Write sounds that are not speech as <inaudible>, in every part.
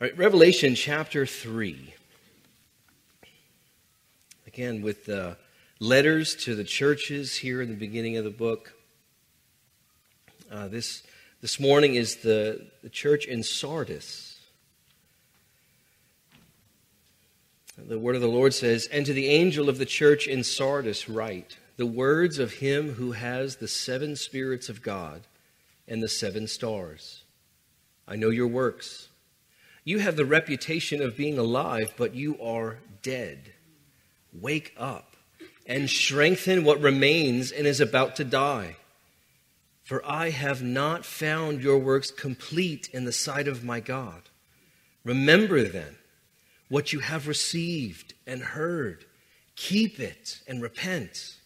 All right, Revelation chapter 3. Again, with the letters to the churches here in the beginning of the book. Uh, this, this morning is the, the church in Sardis. The word of the Lord says, And to the angel of the church in Sardis write, the words of him who has the seven spirits of God and the seven stars. I know your works you have the reputation of being alive, but you are dead. Wake up and strengthen what remains and is about to die. For I have not found your works complete in the sight of my God. Remember then what you have received and heard. Keep it and repent.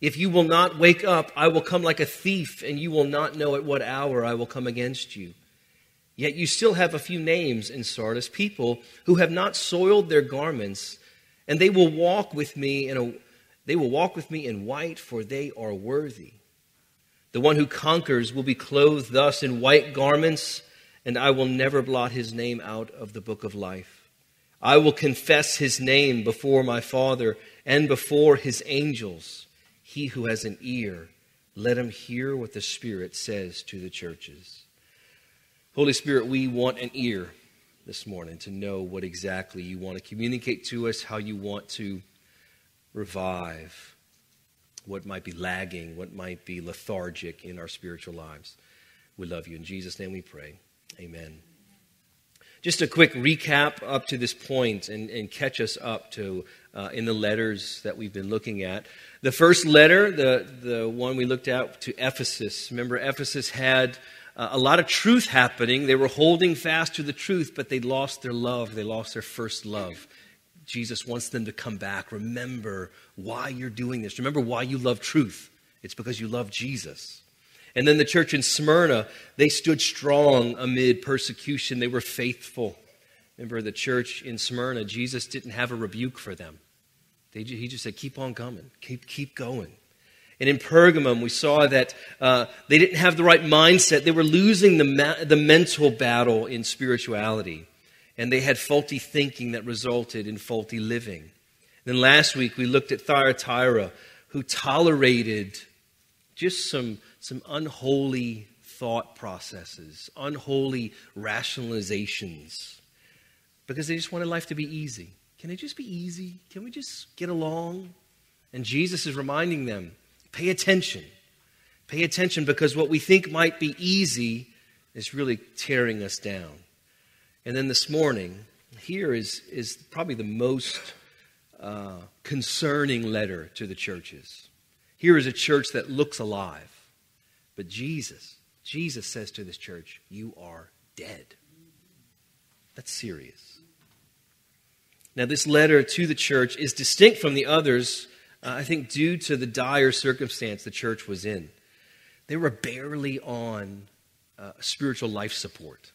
If you will not wake up, I will come like a thief, and you will not know at what hour I will come against you. Yet you still have a few names in Sardis, people who have not soiled their garments, and they will walk with me in a they will walk with me in white, for they are worthy. The one who conquers will be clothed thus in white garments, and I will never blot his name out of the book of life. I will confess his name before my Father and before his angels. He who has an ear, let him hear what the Spirit says to the churches. Holy Spirit, we want an ear this morning to know what exactly you want to communicate to us, how you want to revive what might be lagging, what might be lethargic in our spiritual lives. We love you. In Jesus' name we pray. Amen. Just a quick recap up to this point and, and catch us up to uh, in the letters that we've been looking at. The first letter, the, the one we looked at to Ephesus, remember, Ephesus had uh, a lot of truth happening. They were holding fast to the truth, but they lost their love. They lost their first love. Jesus wants them to come back. Remember why you're doing this. Remember why you love truth. It's because you love Jesus. And then the church in Smyrna, they stood strong amid persecution. They were faithful. Remember the church in Smyrna, Jesus didn't have a rebuke for them. They, he just said, keep on coming, keep, keep going. And in Pergamum, we saw that uh, they didn't have the right mindset. They were losing the, ma- the mental battle in spirituality. And they had faulty thinking that resulted in faulty living. And then last week, we looked at Thyatira, who tolerated just some, some unholy thought processes, unholy rationalizations, because they just wanted life to be easy. Can it just be easy? Can we just get along? And Jesus is reminding them Pay attention. Pay attention because what we think might be easy is really tearing us down. And then this morning, here is, is probably the most uh, concerning letter to the churches. Here is a church that looks alive. But Jesus, Jesus says to this church, You are dead. That's serious. Now, this letter to the church is distinct from the others uh, I think, due to the dire circumstance the church was in. They were barely on uh, spiritual life support.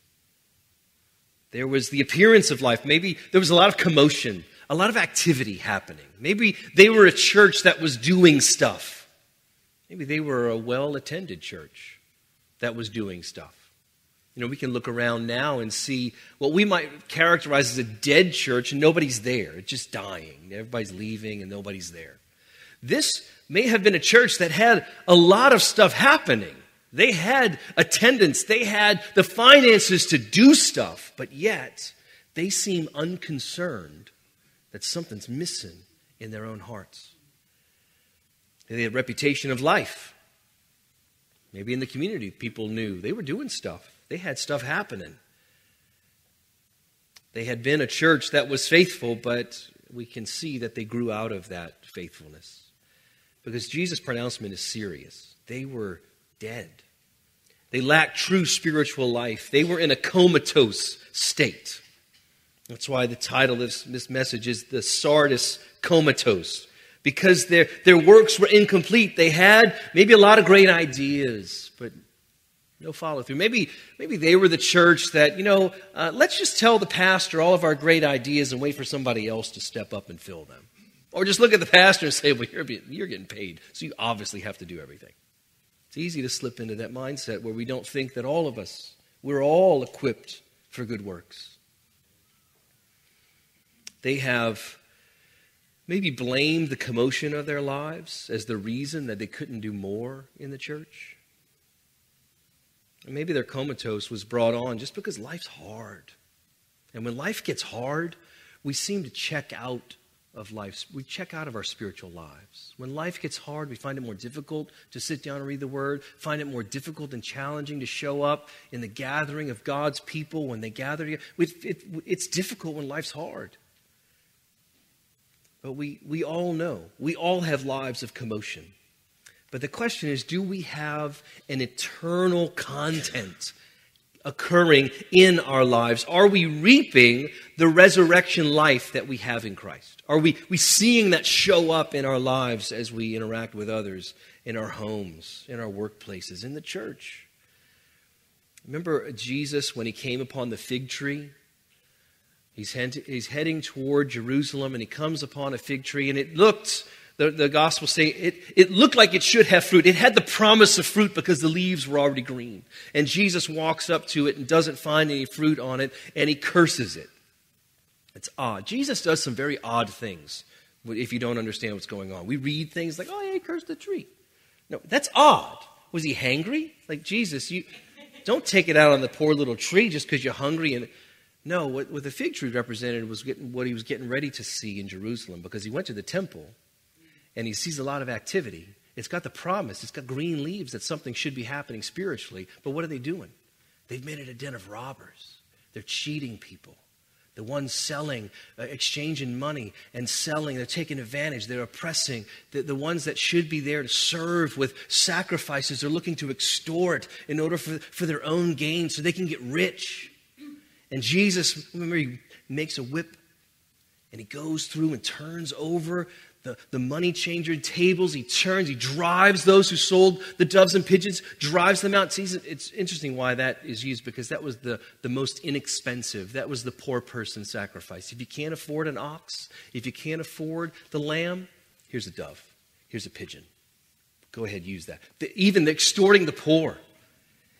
There was the appearance of life. Maybe there was a lot of commotion, a lot of activity happening. Maybe they were a church that was doing stuff. Maybe they were a well attended church that was doing stuff. You know, we can look around now and see what we might characterize as a dead church, and nobody's there. It's just dying. Everybody's leaving, and nobody's there. This may have been a church that had a lot of stuff happening. They had attendance, they had the finances to do stuff, but yet they seem unconcerned that something's missing in their own hearts. They had a reputation of life. Maybe in the community, people knew they were doing stuff, they had stuff happening. They had been a church that was faithful, but we can see that they grew out of that faithfulness. Because Jesus' pronouncement is serious. They were dead. They lacked true spiritual life. They were in a comatose state. That's why the title of this, message is The Sardis Comatose. Because their, their works were incomplete. They had maybe a lot of great ideas, but no follow through. Maybe, maybe they were the church that, you know, uh, let's just tell the pastor all of our great ideas and wait for somebody else to step up and fill them. Or just look at the pastor and say, well, you're, being, you're getting paid, so you obviously have to do everything. It's easy to slip into that mindset where we don't think that all of us, we're all equipped for good works. They have maybe blamed the commotion of their lives as the reason that they couldn't do more in the church. And maybe their comatose was brought on just because life's hard. And when life gets hard, we seem to check out of life. We check out of our spiritual lives. When life gets hard, we find it more difficult to sit down and read the Word, find it more difficult and challenging to show up in the gathering of God's people when they gather together. It's difficult when life's hard. But we, we all know, we all have lives of commotion. But the question is do we have an eternal content occurring in our lives? Are we reaping the resurrection life that we have in Christ? Are we, we seeing that show up in our lives as we interact with others, in our homes, in our workplaces, in the church? Remember Jesus when he came upon the fig tree? He's, head, he's heading toward Jerusalem and he comes upon a fig tree and it looked, the, the gospel say, it, it looked like it should have fruit. It had the promise of fruit because the leaves were already green. And Jesus walks up to it and doesn't find any fruit on it and he curses it. It's odd. Jesus does some very odd things if you don't understand what's going on. We read things like, oh, yeah, he cursed the tree. No, that's odd. Was he hangry? Like, Jesus, you don't take it out on the poor little tree just because you're hungry and no, what, what the fig tree represented was getting, what he was getting ready to see in Jerusalem because he went to the temple and he sees a lot of activity. It's got the promise, it's got green leaves that something should be happening spiritually. But what are they doing? They've made it a den of robbers. They're cheating people. The ones selling, uh, exchanging money and selling, they're taking advantage, they're oppressing. The, the ones that should be there to serve with sacrifices, they're looking to extort in order for, for their own gain so they can get rich. And Jesus, remember, he makes a whip and he goes through and turns over the, the money changer tables. He turns, he drives those who sold the doves and pigeons, drives them out. See, it's interesting why that is used because that was the, the most inexpensive. That was the poor person sacrifice. If you can't afford an ox, if you can't afford the lamb, here's a dove, here's a pigeon. Go ahead, use that. The, even the extorting the poor.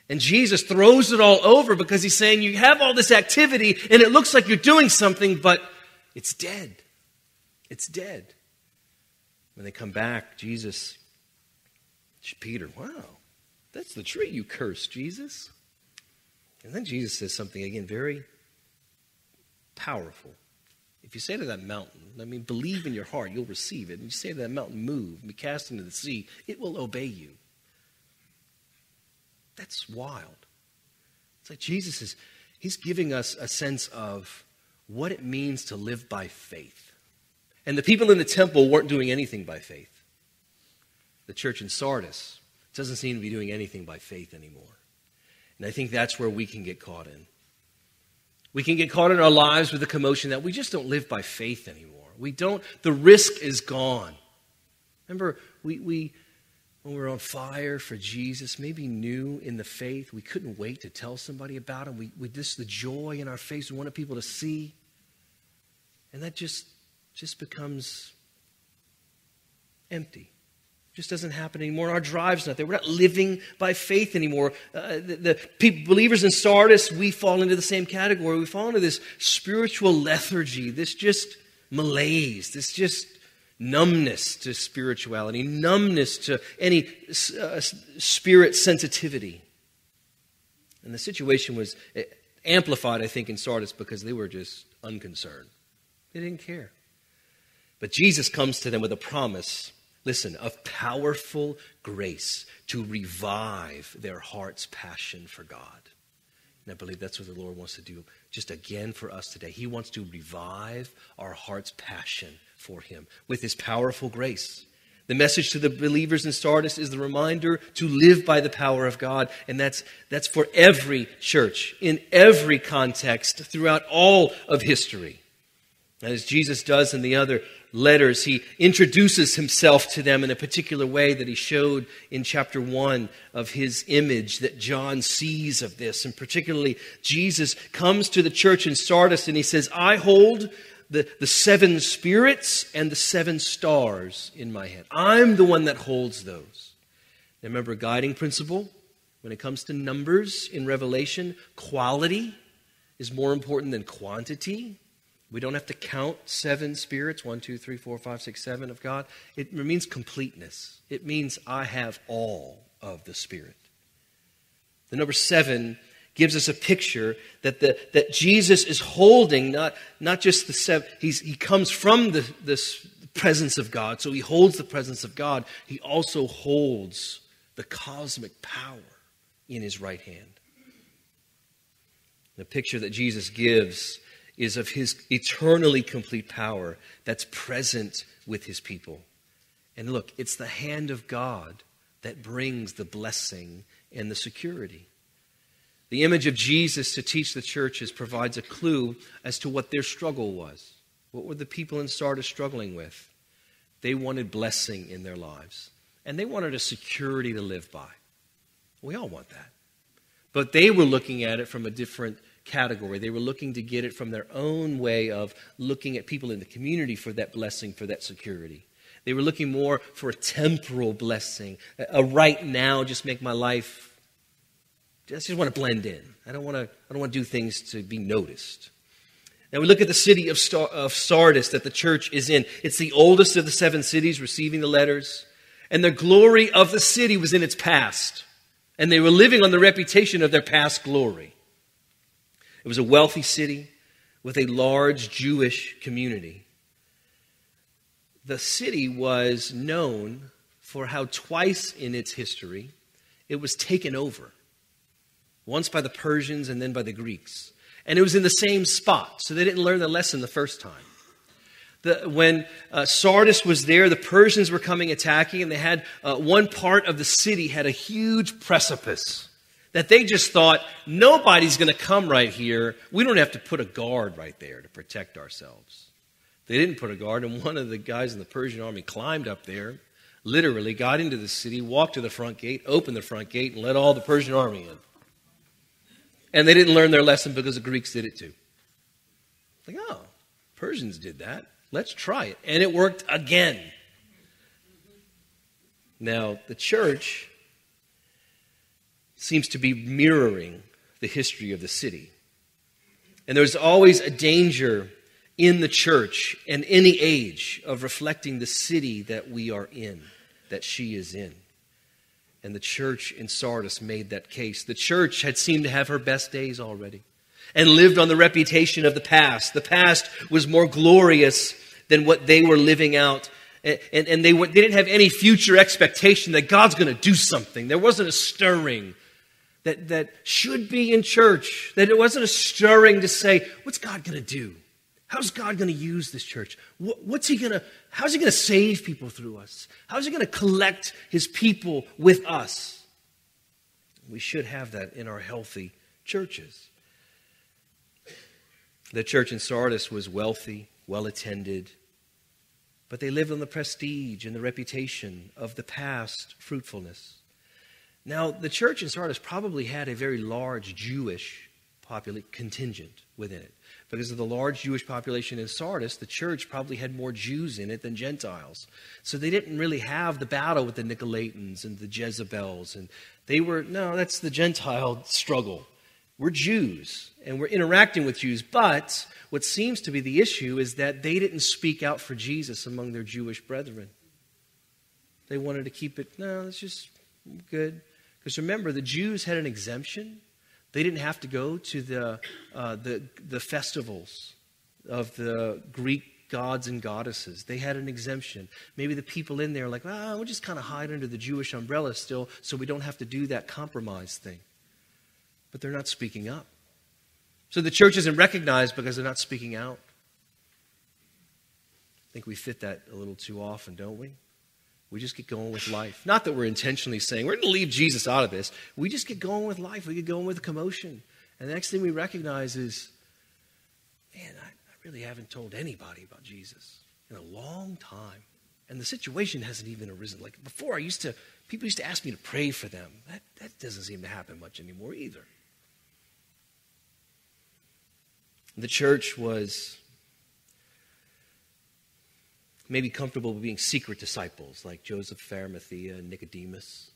And Jesus throws it all over because he's saying, You have all this activity and it looks like you're doing something, but it's dead. It's dead. When they come back, Jesus, Peter, wow, that's the tree you cursed, Jesus. And then Jesus says something again very powerful. If you say to that mountain, I mean, believe in your heart, you'll receive it. And you say to that mountain, move, and be cast into the sea, it will obey you. That's wild. It's like Jesus is, he's giving us a sense of what it means to live by faith. And the people in the temple weren't doing anything by faith. The church in Sardis doesn't seem to be doing anything by faith anymore. And I think that's where we can get caught in. We can get caught in our lives with the commotion that we just don't live by faith anymore. We don't, the risk is gone. Remember, we, we, when we were on fire for Jesus, maybe new in the faith. We couldn't wait to tell somebody about him. We, we just the joy in our face we wanted people to see. And that just just becomes empty. just doesn't happen anymore. Our drive's not there. We're not living by faith anymore. Uh, the, the believers in Sardis, we fall into the same category. We fall into this spiritual lethargy, this just malaise, this just numbness to spirituality, numbness to any uh, spirit sensitivity. And the situation was eh, amplified, I think, in Sardis because they were just unconcerned. They didn't care. But Jesus comes to them with a promise listen, of powerful grace to revive their heart's passion for God. And I believe that's what the Lord wants to do just again for us today. He wants to revive our heart's passion for Him with His powerful grace. The message to the believers in Sardis is the reminder to live by the power of God. And that's, that's for every church, in every context, throughout all of history. As Jesus does in the other letters, he introduces himself to them in a particular way that he showed in chapter 1 of his image that John sees of this. And particularly, Jesus comes to the church in Sardis and he says, I hold the, the seven spirits and the seven stars in my hand. I'm the one that holds those. Now remember, a guiding principle when it comes to numbers in Revelation quality is more important than quantity. We don't have to count seven spirits one, two, three, four, five, six, seven of God. It means completeness. It means I have all of the Spirit. The number seven gives us a picture that, the, that Jesus is holding not, not just the seven, he's, he comes from the, this presence of God, so he holds the presence of God. He also holds the cosmic power in his right hand. The picture that Jesus gives is of his eternally complete power that's present with his people. And look, it's the hand of God that brings the blessing and the security. The image of Jesus to teach the churches provides a clue as to what their struggle was. What were the people in Sardis struggling with? They wanted blessing in their lives, and they wanted a security to live by. We all want that. But they were looking at it from a different category. They were looking to get it from their own way of looking at people in the community for that blessing, for that security. They were looking more for a temporal blessing, a right now, just make my life. I just want to blend in. I don't want to. I don't want to do things to be noticed. Now we look at the city of, Star, of Sardis that the church is in. It's the oldest of the seven cities receiving the letters, and the glory of the city was in its past, and they were living on the reputation of their past glory. It was a wealthy city with a large Jewish community. The city was known for how twice in its history it was taken over. Once by the Persians and then by the Greeks. And it was in the same spot, so they didn't learn the lesson the first time. The, when uh, Sardis was there, the Persians were coming attacking, and they had uh, one part of the city had a huge precipice that they just thought nobody's going to come right here. We don't have to put a guard right there to protect ourselves. They didn't put a guard, and one of the guys in the Persian army climbed up there, literally got into the city, walked to the front gate, opened the front gate, and let all the Persian army in. And they didn't learn their lesson because the Greeks did it too. Like, oh, Persians did that. Let's try it. And it worked again. Now, the church seems to be mirroring the history of the city. And there's always a danger in the church and any age of reflecting the city that we are in, that she is in. And the church in Sardis made that case. The church had seemed to have her best days already and lived on the reputation of the past. The past was more glorious than what they were living out. And, and, and they, they didn't have any future expectation that God's going to do something. There wasn't a stirring that, that should be in church, that it wasn't a stirring to say, what's God going to do? How's God going to use this church? What's he going to, how's he going to save people through us? How's he going to collect his people with us? We should have that in our healthy churches. The church in Sardis was wealthy, well attended, but they lived on the prestige and the reputation of the past fruitfulness. Now, the church in Sardis probably had a very large Jewish contingent within it. Because of the large Jewish population in Sardis, the church probably had more Jews in it than Gentiles. So they didn't really have the battle with the Nicolaitans and the Jezebels. And they were, no, that's the Gentile struggle. We're Jews and we're interacting with Jews. But what seems to be the issue is that they didn't speak out for Jesus among their Jewish brethren. They wanted to keep it, no, it's just good. Because remember, the Jews had an exemption. They didn't have to go to the, uh, the, the festivals of the Greek gods and goddesses. They had an exemption. Maybe the people in there are like, well, we'll just kind of hide under the Jewish umbrella still so we don't have to do that compromise thing. But they're not speaking up. So the church isn't recognized because they're not speaking out. I think we fit that a little too often, don't we? We just get going with life. Not that we're intentionally saying we're going to leave Jesus out of this. We just get going with life. We get going with commotion. And the next thing we recognize is, man, I, I really haven't told anybody about Jesus in a long time. And the situation hasn't even arisen. Like before, I used to, people used to ask me to pray for them. That, that doesn't seem to happen much anymore either. The church was maybe comfortable with being secret disciples like Joseph of Arimathea and Nicodemus.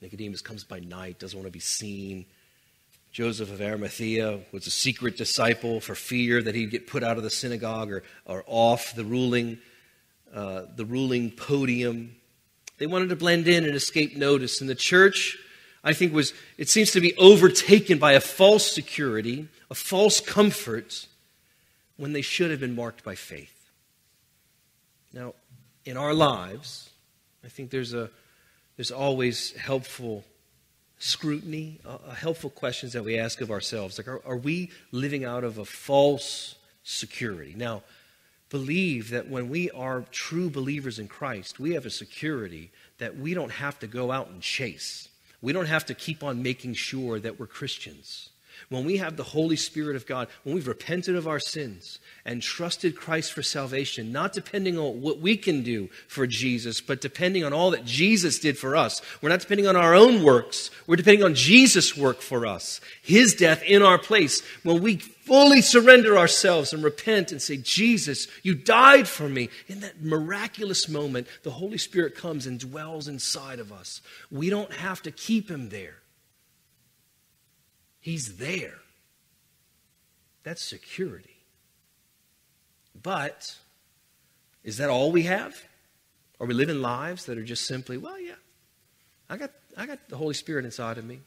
Nicodemus comes by night, doesn't want to be seen. Joseph of Arimathea was a secret disciple for fear that he'd get put out of the synagogue or, or off the ruling, uh, the ruling podium. They wanted to blend in and escape notice. And the church, I think, was, it seems to be overtaken by a false security, a false comfort, when they should have been marked by faith. Now, in our lives, I think there's, a, there's always helpful scrutiny, uh, helpful questions that we ask of ourselves. Like, are, are we living out of a false security? Now, believe that when we are true believers in Christ, we have a security that we don't have to go out and chase. We don't have to keep on making sure that we're Christians. When we have the Holy Spirit of God, when we've repented of our sins and trusted Christ for salvation, not depending on what we can do for Jesus, but depending on all that Jesus did for us. We're not depending on our own works. We're depending on Jesus' work for us, His death in our place. When we fully surrender ourselves and repent and say, Jesus, you died for me, in that miraculous moment, the Holy Spirit comes and dwells inside of us. We don't have to keep Him there. He's there. That's security. But is that all we have? Are we living lives that are just simply, well, yeah, I got, I got the Holy Spirit inside of me.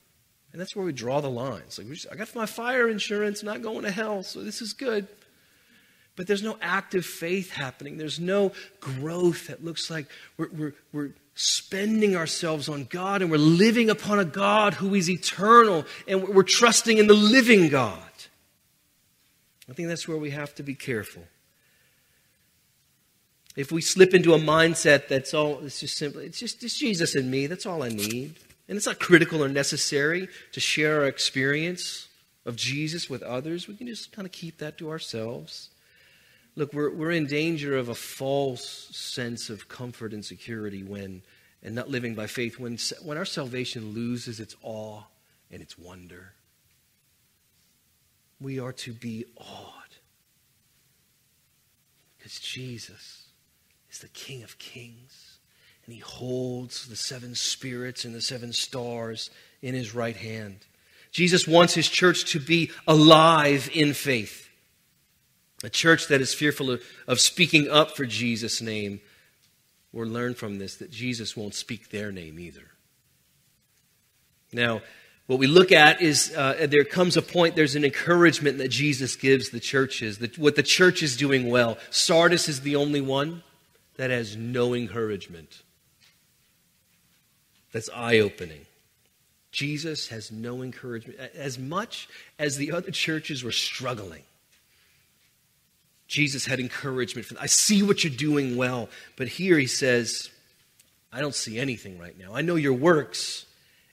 And that's where we draw the lines. Like, just, I got my fire insurance, not going to hell, so this is good. But there's no active faith happening. There's no growth that looks like we're, we're, we're spending ourselves on God and we're living upon a God who is eternal and we're trusting in the living God. I think that's where we have to be careful. If we slip into a mindset that's all, it's just simply, it's just it's Jesus and me, that's all I need. And it's not critical or necessary to share our experience of Jesus with others. We can just kind of keep that to ourselves. Look, we're, we're in danger of a false sense of comfort and security when, and not living by faith, when, when our salvation loses its awe and its wonder. We are to be awed because Jesus is the King of Kings and he holds the seven spirits and the seven stars in his right hand. Jesus wants his church to be alive in faith. A church that is fearful of, of speaking up for Jesus' name will learn from this that Jesus won't speak their name either. Now, what we look at is uh, there comes a point, there's an encouragement that Jesus gives the churches, that what the church is doing well. Sardis is the only one that has no encouragement. That's eye opening. Jesus has no encouragement. As much as the other churches were struggling, Jesus had encouragement for them. I see what you're doing well. But here he says, I don't see anything right now. I know your works,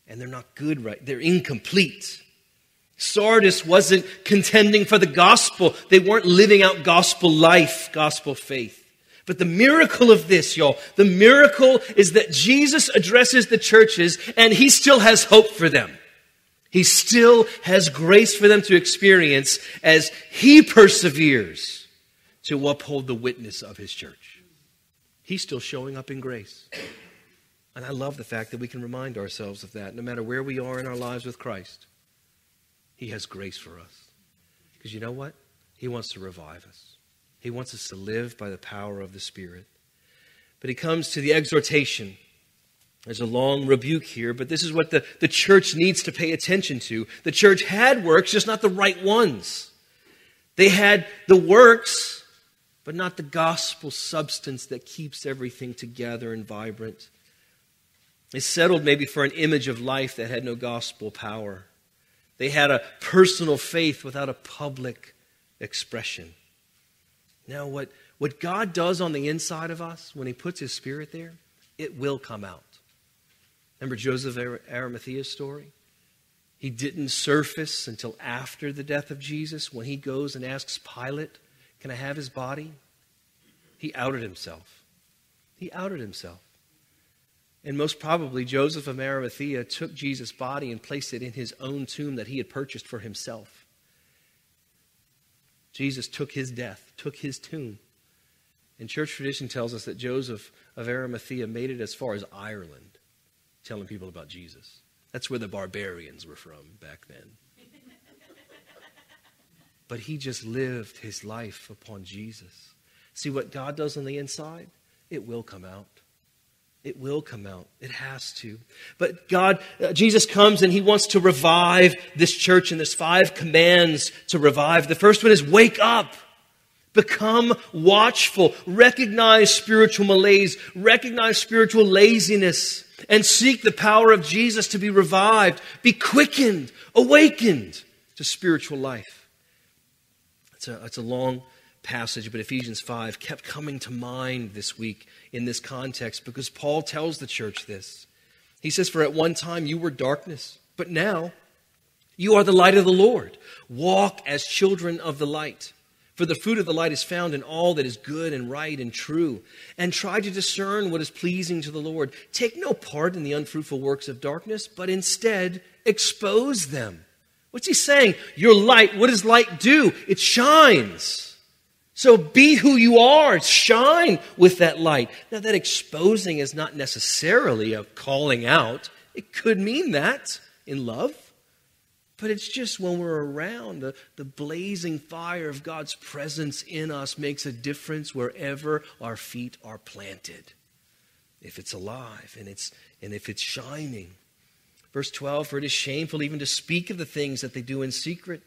and they're not good right. They're incomplete. Sardis wasn't contending for the gospel. They weren't living out gospel life, gospel faith. But the miracle of this, y'all, the miracle is that Jesus addresses the churches and he still has hope for them. He still has grace for them to experience as he perseveres to uphold the witness of his church. He's still showing up in grace. And I love the fact that we can remind ourselves of that no matter where we are in our lives with Christ. He has grace for us. Because you know what? He wants to revive us, He wants us to live by the power of the Spirit. But he comes to the exhortation. There's a long rebuke here, but this is what the, the church needs to pay attention to. The church had works, just not the right ones. They had the works, but not the gospel substance that keeps everything together and vibrant. They settled maybe for an image of life that had no gospel power. They had a personal faith without a public expression. Now, what, what God does on the inside of us when He puts His Spirit there, it will come out. Remember Joseph Arimathea's story? He didn't surface until after the death of Jesus when he goes and asks Pilate can I have his body? He outed himself. He outed himself. And most probably, Joseph of Arimathea took Jesus' body and placed it in his own tomb that he had purchased for himself. Jesus took his death, took his tomb. And church tradition tells us that Joseph of Arimathea made it as far as Ireland, telling people about Jesus. That's where the barbarians were from back then. But he just lived his life upon Jesus. See what God does on the inside? It will come out. It will come out. It has to. But God, uh, Jesus comes and he wants to revive this church, and there's five commands to revive. The first one is wake up. Become watchful. Recognize spiritual malaise. Recognize spiritual laziness. And seek the power of Jesus to be revived. Be quickened, awakened to spiritual life. It's a, it's a long passage, but Ephesians 5 kept coming to mind this week in this context because Paul tells the church this. He says, For at one time you were darkness, but now you are the light of the Lord. Walk as children of the light. For the fruit of the light is found in all that is good and right and true. And try to discern what is pleasing to the Lord. Take no part in the unfruitful works of darkness, but instead expose them. What's he saying? Your light, what does light do? It shines. So be who you are. Shine with that light. Now, that exposing is not necessarily a calling out, it could mean that in love. But it's just when we're around, the, the blazing fire of God's presence in us makes a difference wherever our feet are planted. If it's alive and, it's, and if it's shining. Verse 12 For it is shameful even to speak of the things that they do in secret.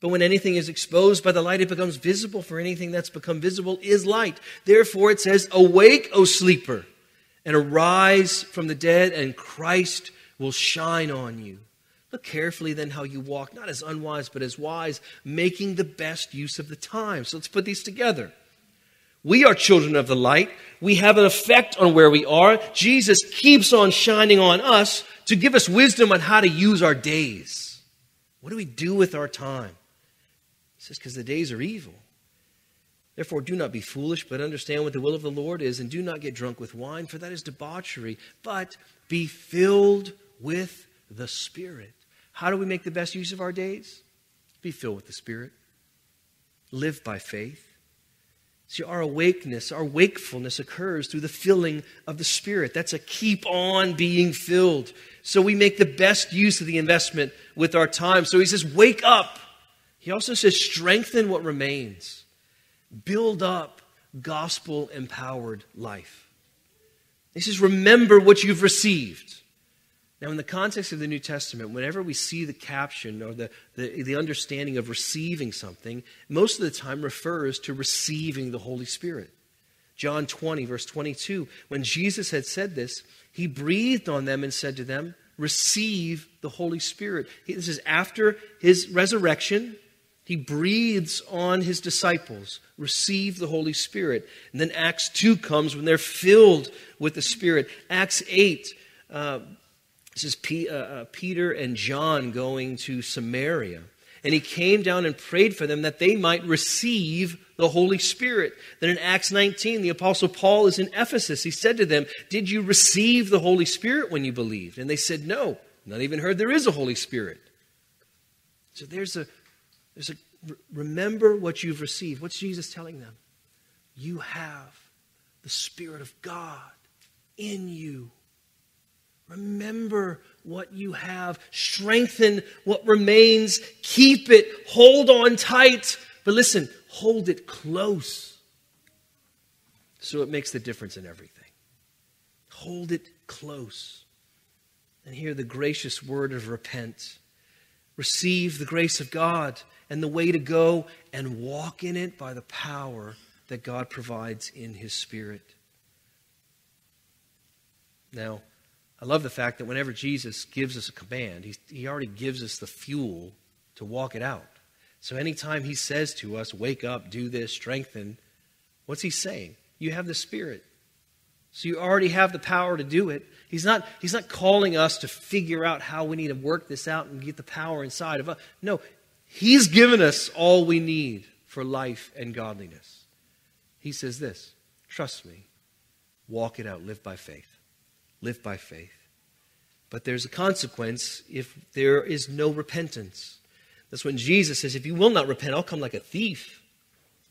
But when anything is exposed by the light, it becomes visible, for anything that's become visible is light. Therefore, it says, Awake, O sleeper, and arise from the dead, and Christ will shine on you. Look carefully then how you walk, not as unwise, but as wise, making the best use of the time. So let's put these together. We are children of the light. We have an effect on where we are. Jesus keeps on shining on us to give us wisdom on how to use our days. What do we do with our time? He says, because the days are evil. Therefore, do not be foolish, but understand what the will of the Lord is, and do not get drunk with wine, for that is debauchery, but be filled with the Spirit. How do we make the best use of our days? Be filled with the Spirit. Live by faith. See, our awakeness, our wakefulness occurs through the filling of the Spirit. That's a keep on being filled. So we make the best use of the investment with our time. So he says, wake up. He also says, strengthen what remains. Build up gospel empowered life. He says, remember what you've received. Now, in the context of the New Testament, whenever we see the caption or the, the, the, understanding of receiving something, most of the time refers to receiving the Holy Spirit. John 20, verse 22, when Jesus had said this, he breathed on them and said to them, Receive the Holy Spirit. This is after his resurrection. He breathes on his disciples, receive the Holy Spirit. And then Acts 2 comes when they're filled with the Spirit. Acts 8, uh, this is P, uh, uh, Peter and John going to Samaria. And he came down and prayed for them that they might receive the Holy Spirit. Then in Acts 19, the Apostle Paul is in Ephesus. He said to them, Did you receive the Holy Spirit when you believed? And they said, No, not even heard there is a Holy Spirit. So there's a, there's a remember what you've received. What's Jesus telling them? You have the Spirit of God in you. Remember what you have. Strengthen what remains. Keep it. Hold on tight. But listen, hold it close. So it makes the difference in everything. Hold it close. And hear the gracious word of repent. Receive the grace of God and the way to go and walk in it by the power that God provides in His Spirit. Now, I love the fact that whenever Jesus gives us a command, he, he already gives us the fuel to walk it out. So anytime he says to us, wake up, do this, strengthen, what's he saying? You have the Spirit. So you already have the power to do it. He's not, he's not calling us to figure out how we need to work this out and get the power inside of us. No, he's given us all we need for life and godliness. He says this trust me, walk it out, live by faith. Live by faith. But there's a consequence if there is no repentance. That's when Jesus says, If you will not repent, I'll come like a thief,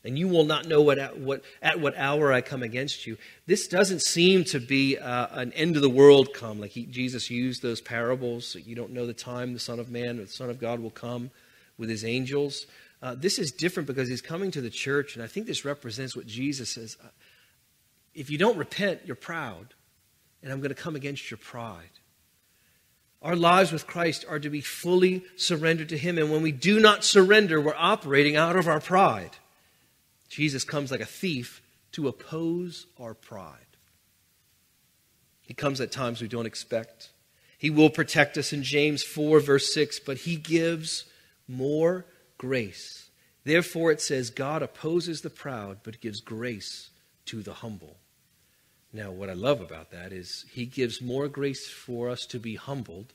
and you will not know what, what, at what hour I come against you. This doesn't seem to be uh, an end of the world come, like he, Jesus used those parables. You don't know the time the Son of Man or the Son of God will come with his angels. Uh, this is different because he's coming to the church, and I think this represents what Jesus says. Uh, if you don't repent, you're proud, and I'm going to come against your pride. Our lives with Christ are to be fully surrendered to Him, and when we do not surrender, we're operating out of our pride. Jesus comes like a thief to oppose our pride. He comes at times we don't expect. He will protect us in James 4, verse 6, but He gives more grace. Therefore, it says, God opposes the proud, but gives grace to the humble. Now, what I love about that is He gives more grace for us to be humbled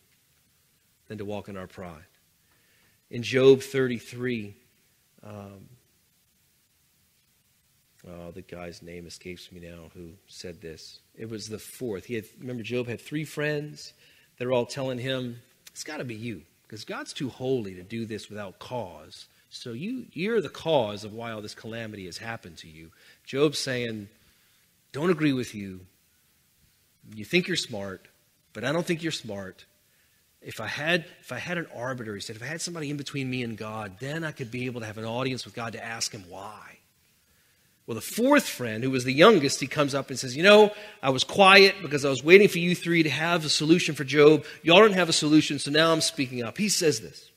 than to walk in our pride. In Job 33, um, oh, the guy's name escapes me now who said this. It was the fourth. He had, remember, Job had three friends. They're all telling him, It's got to be you, because God's too holy to do this without cause. So you, you're the cause of why all this calamity has happened to you. Job's saying, Don't agree with you. You think you're smart, but I don't think you're smart. If I had if I had an arbiter, he said, if I had somebody in between me and God, then I could be able to have an audience with God to ask him why. Well, the fourth friend, who was the youngest, he comes up and says, You know, I was quiet because I was waiting for you three to have a solution for Job. Y'all don't have a solution, so now I'm speaking up. He says this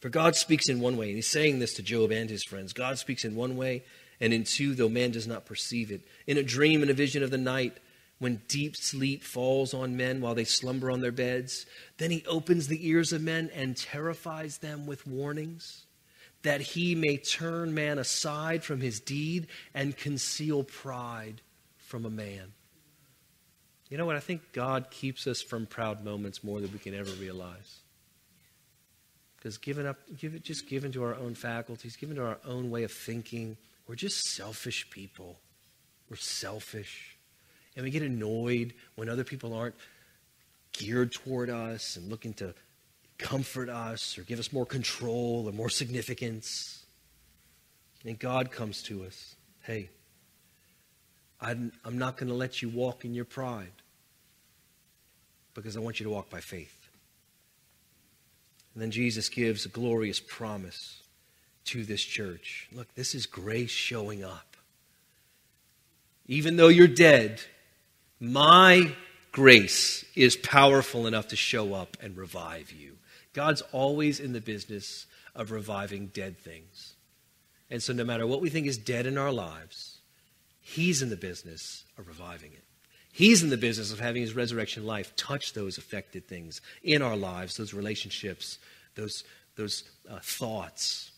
For God speaks in one way, and he's saying this to Job and his friends God speaks in one way, and in two, though man does not perceive it. In a dream and a vision of the night, when deep sleep falls on men while they slumber on their beds, then he opens the ears of men and terrifies them with warnings that he may turn man aside from his deed and conceal pride from a man. You know what? I think God keeps us from proud moments more than we can ever realize. Because given up, give it, just given to our own faculties, given to our own way of thinking, we're just selfish people. We're selfish. And we get annoyed when other people aren't geared toward us and looking to comfort us or give us more control or more significance. And God comes to us hey, I'm, not going to let you walk in your pride because I want you to walk by faith. And then Jesus gives a glorious promise to this church. Look, this is grace showing up. Even though you're dead, my grace is powerful enough to show up and revive you. God's always in the business of reviving dead things. And so, no matter what we think is dead in our lives, He's in the business of reviving it. He's in the business of having His resurrection life touch those affected things in our lives, those relationships, those, those uh, thoughts.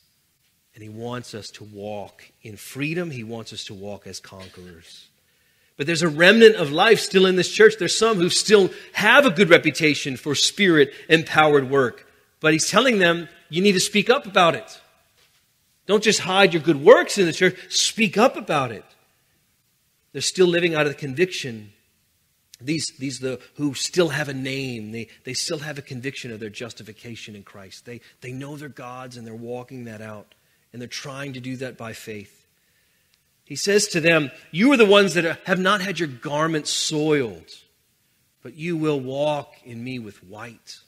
And He wants us to walk in freedom, He wants us to walk as conquerors. But there's a remnant of life still in this church. There's some who still have a good reputation for spirit empowered work. But he's telling them, you need to speak up about it. Don't just hide your good works in the church, speak up about it. They're still living out of the conviction. These, these the, who still have a name, they, they still have a conviction of their justification in Christ. They, they know their gods and they're walking that out. And they're trying to do that by faith. He says to them, You are the ones that have not had your garments soiled, but you will walk in me with white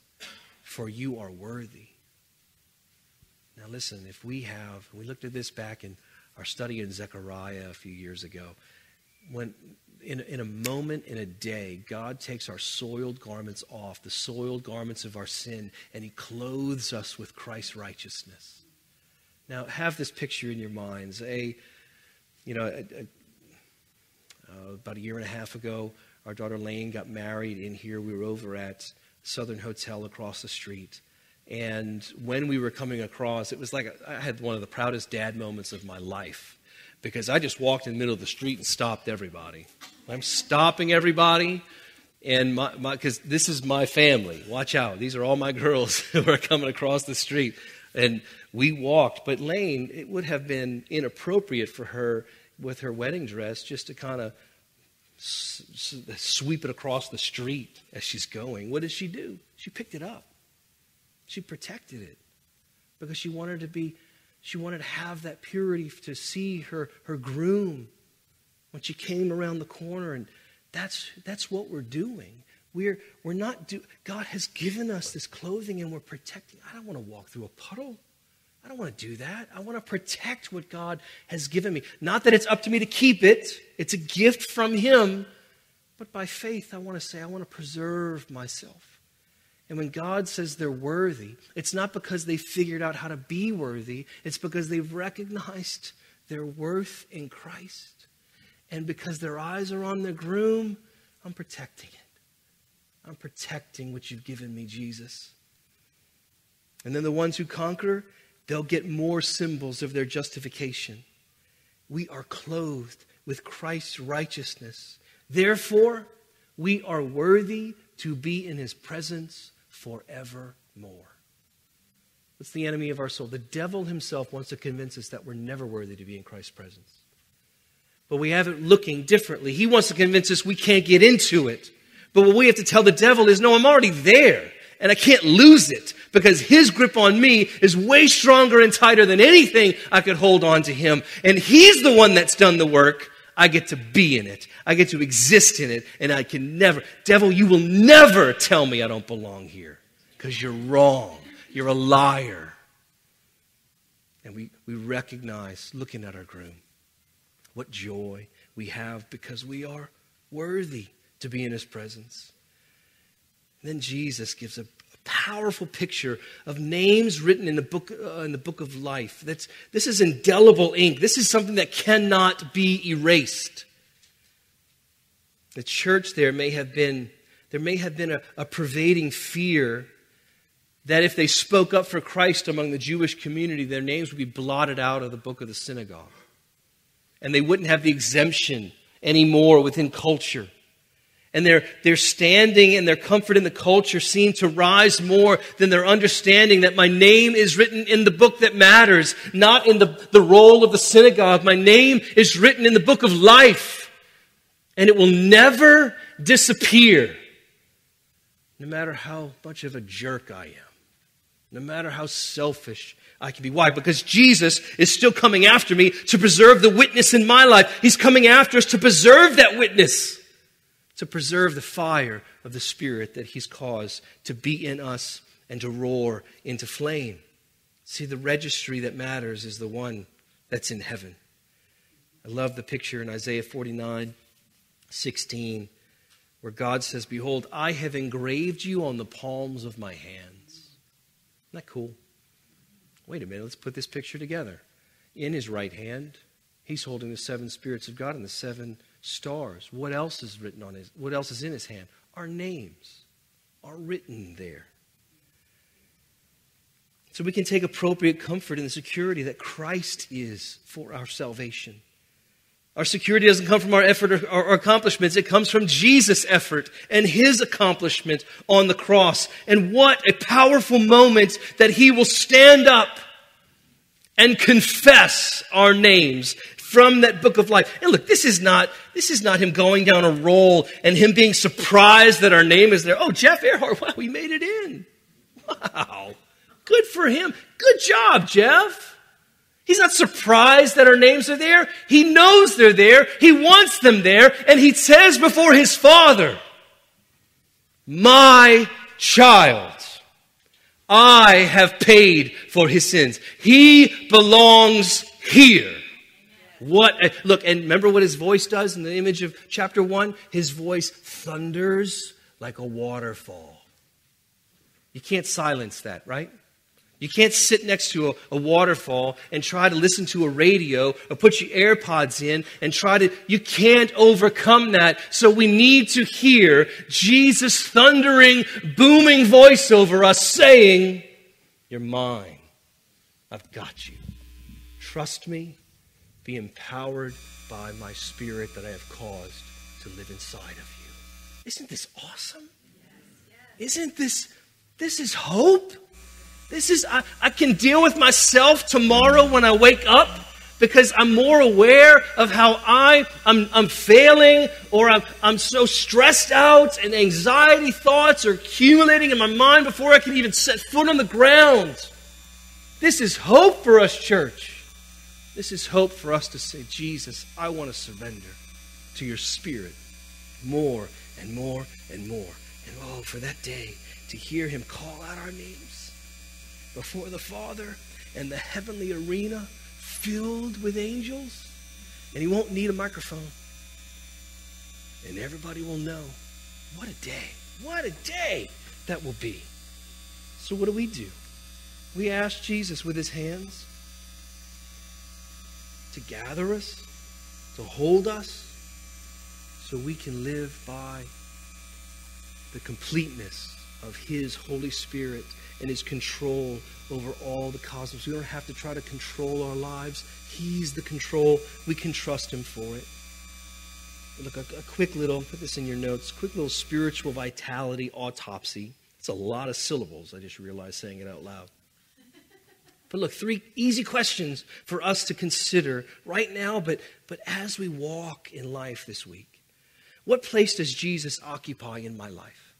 for you are worthy. Now, listen, if we have, we looked at this back in our study in Zechariah a few years ago, when in, in a moment, in a day, God takes our soiled garments off, the soiled garments of our sin, and He clothes us with Christ's righteousness. Now, have this picture in your minds. A, you know, a, a, uh, about a year and a half ago, our daughter Lane got married in here. We were over at Southern Hotel across the street. And when we were coming across, it was like I had one of the proudest dad moments of my life because I just walked in the middle of the street and stopped everybody. I'm stopping everybody, and my because this is my family. Watch out; these are all my <laughs> girls who are coming across the street, and we walked. But Lane, it would have been inappropriate for her with her wedding dress just to kind of sweep it across the street as she's going. What did she do? She picked it up. She protected it because she wanted to be, she wanted to have that purity to see her, her groom when she came around the corner. And that's, that's what we're doing. We're, we're not do, God has given us this clothing and we're protecting. I don't want to walk through a puddle. I don't want to do that. I want to protect what God has given me. Not that it's up to me to keep it, it's a gift from Him. But by faith, I want to say, I want to preserve myself. And when God says they're worthy, it's not because they figured out how to be worthy, it's because they've recognized their worth in Christ. And because their eyes are on the groom, I'm protecting it. I'm protecting what you've given me, Jesus. And then the ones who conquer, they'll get more symbols of their justification. We are clothed with Christ's righteousness. Therefore, we are worthy to be in his presence forevermore. What's the enemy of our soul? The devil himself wants to convince us that we're never worthy to be in Christ's presence. But we have it looking differently. He wants to convince us we can't get into it. But what we have to tell the devil is, no, I'm already there and I can't lose it because his grip on me is way stronger and tighter than anything I could hold on to him. And he's the one that's done the work. I get to be in it. I get to exist in it. And I can never, devil, you will never tell me I don't belong here because you're wrong. You're a liar. And we, we recognize, looking at our groom, what joy we have because we are worthy to be in his presence. Then Jesus gives a powerful picture of names written in the book, uh, in the book of life. That's, this is indelible ink. This is something that cannot be erased. The church there may have been, there may have been a, a pervading fear that if they spoke up for Christ among the Jewish community, their names would be blotted out of the book of the synagogue. And they wouldn't have the exemption anymore within culture and their, their standing and their comfort in the culture seem to rise more than their understanding that my name is written in the book that matters, not in the, the roll of the synagogue. My name is written in the book of life, and it will never disappear, no matter how much of a jerk I am, no matter how selfish I can be. Why? Because Jesus is still coming after me to preserve the witness in my life. He's coming after us to preserve that witness to preserve the fire of the Spirit that He's caused to be in us and to roar into flame. See, the registry that matters is the one that's in heaven. I love the picture in Isaiah 49 16, where God says, Behold, I have engraved you on the palms of my hands. Isn't that cool? Wait a minute, let's put this picture together. In his right hand, he's holding the seven spirits of God and the seven stars. What else is written on his what else is in his hand? Our names are written there. So we can take appropriate comfort in the security that Christ is for our salvation. Our security doesn't come from our effort or, our accomplishments. It comes from Jesus' effort and his accomplishment on the cross. And what a powerful moment that he will stand up and confess our names from that book of life. And look, this is not, this is not him going down a roll and him being surprised that our name is there. Oh, Jeff Earhart, <laughs> wow, we made it in. Wow. Good for him. Good job, Jeff. He's not surprised that our names are there. He knows they're there. He wants them there. And he says before his father, My child, I have paid for his sins. He belongs here. What, a, look, and remember what his voice does in the image of chapter 1? His voice thunders like a waterfall. You can't silence that, right? You can't sit next to a, a, waterfall and try to listen to a radio or put your AirPods in and try to, you can't overcome that. So we need to hear Jesus' thundering, booming voice over us saying, You're mine. I've got you. Trust me be empowered by my spirit that I have caused to live inside of you. Isn't this awesome? Isn't this, this is hope? This is, I, I can deal with myself tomorrow when I wake up because I'm more aware of how I, I'm, I'm failing or I'm, I'm so stressed out and anxiety thoughts are accumulating in my mind before I can even set foot on the ground. This is hope for us, church. This is hope for us to say, Jesus, I want to surrender to your spirit more and more and more. And oh, for that day to hear him call out our names before the Father and the heavenly arena filled with angels, and he won't need a microphone. And everybody will know. What a day. What a day that will be. So, what do we do? We ask Jesus with his hands to gather us, to hold us, so we can live by the completeness of his Holy Spirit and his control over all the cosmos. We don't have to try to control our lives. He's the control. We can trust him for it. Look, a, a quick little, put this in your notes, quick little spiritual vitality autopsy. It's a lot of syllables. I just realized saying it out loud. But look, three easy questions for us to consider right now, but, but as we walk in life this week. What place does Jesus occupy in my life?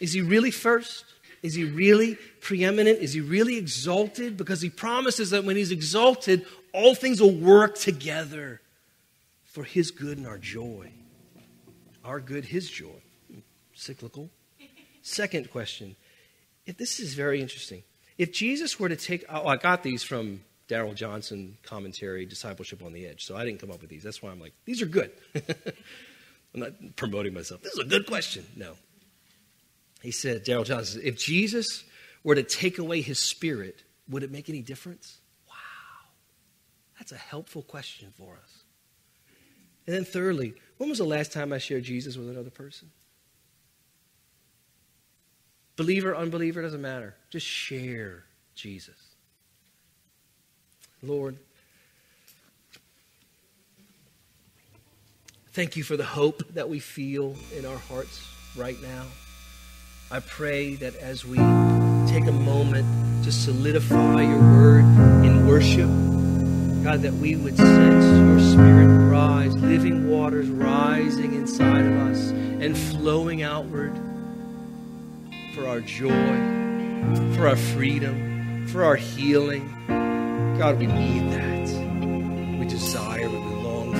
Is he really first? Is he really preeminent? Is he really exalted? Because he promises that when he's exalted, all things will work together for his good and our joy. Our good, his joy. Cyclical. Second question. This is very interesting. If Jesus were to take, oh, I got these from Darrell Johnson commentary, Discipleship on the Edge. So I didn't come up with these. That's why I'm like, these are good. <laughs> I'm not promoting myself. This is a good question. No. He said, Darrell Johnson, if Jesus were to take away his spirit, would it make any difference? Wow. That's a helpful question for us. And then, thirdly, when was the last time I shared Jesus with another person? Believer, unbeliever, doesn't matter. Just share Jesus. Lord, thank you for the hope that we feel in our hearts right now. I pray that as we take a moment to solidify your word in worship, God, that we would sense your spirit rise, living waters rising inside of us and flowing outward for our joy, for our freedom, for our healing. God, we need that. We desire it. We long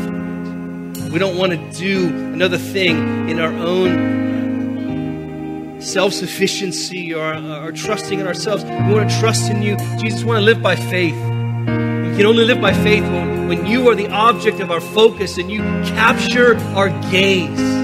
for it. We don't want to do another thing in our own self sufficiency or, or trusting in ourselves. We want to trust in you. Jesus, we want to live by faith. We can only live by faith when, when you are the object of our focus and you capture our gaze.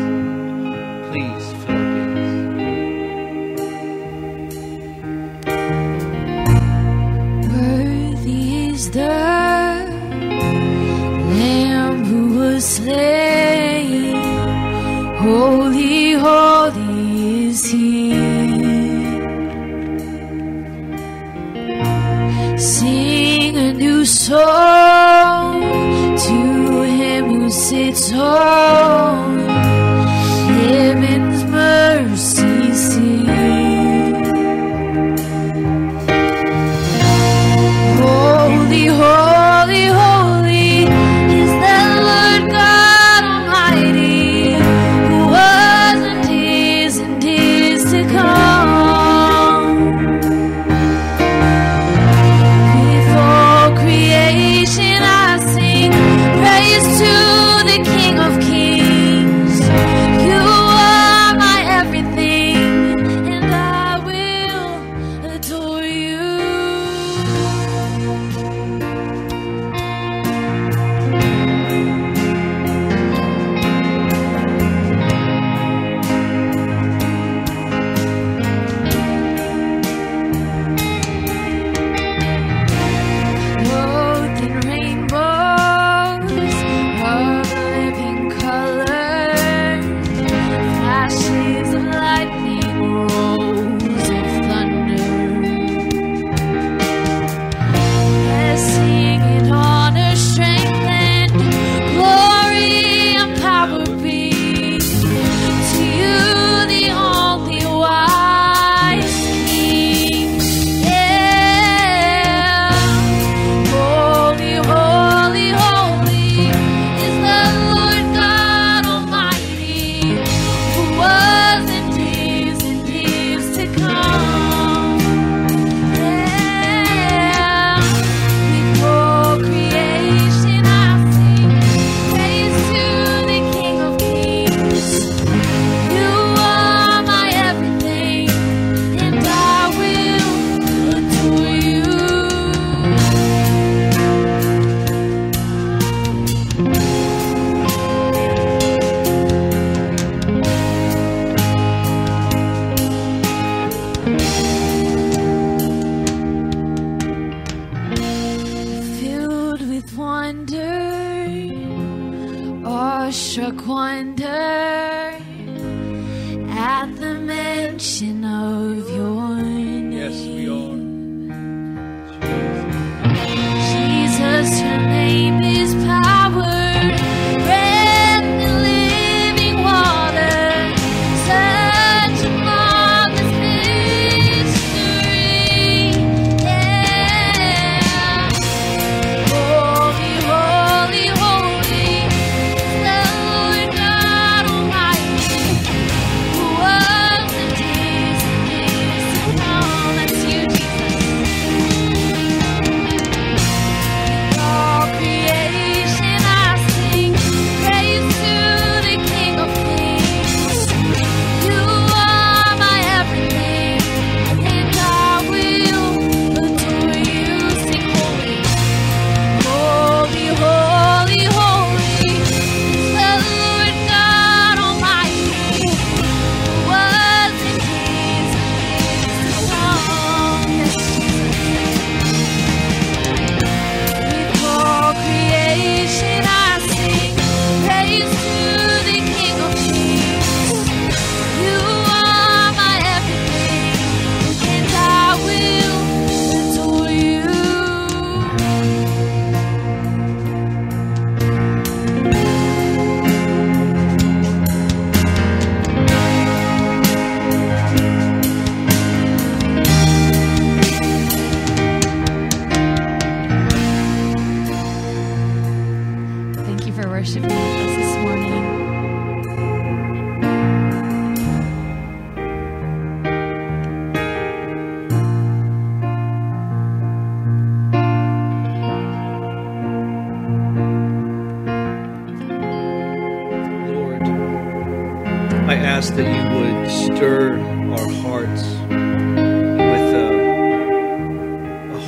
Sits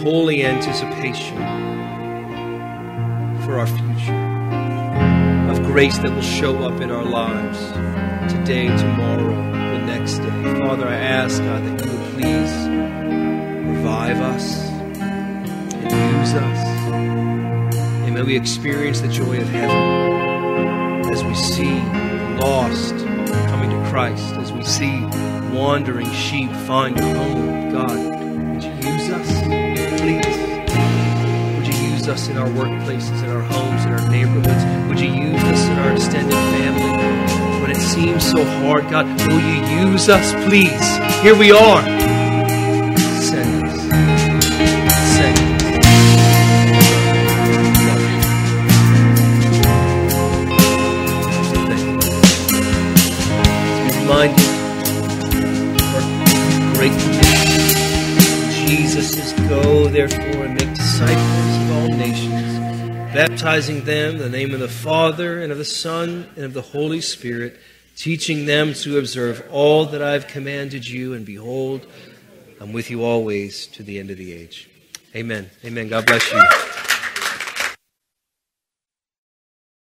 holy anticipation for our future, of grace that will show up in our lives today, tomorrow, the next day. Father, I ask, God, that you would please revive us and use us. And may we experience the joy of heaven as we see lost coming to Christ, as we see wandering sheep find a home, God, would you use us, us in our workplaces, in our homes, in our neighborhoods? Would you use us in our extended family? When it seems so hard, God, will you use us, please? Here we are. Send us. Send us. You. Our great. Jesus Go therefore baptizing them in the name of the Father and of the Son and of the Holy Spirit, teaching them to observe all that I have commanded you, and behold, I'm with you always to the end of the age. Amen. Amen. God bless you.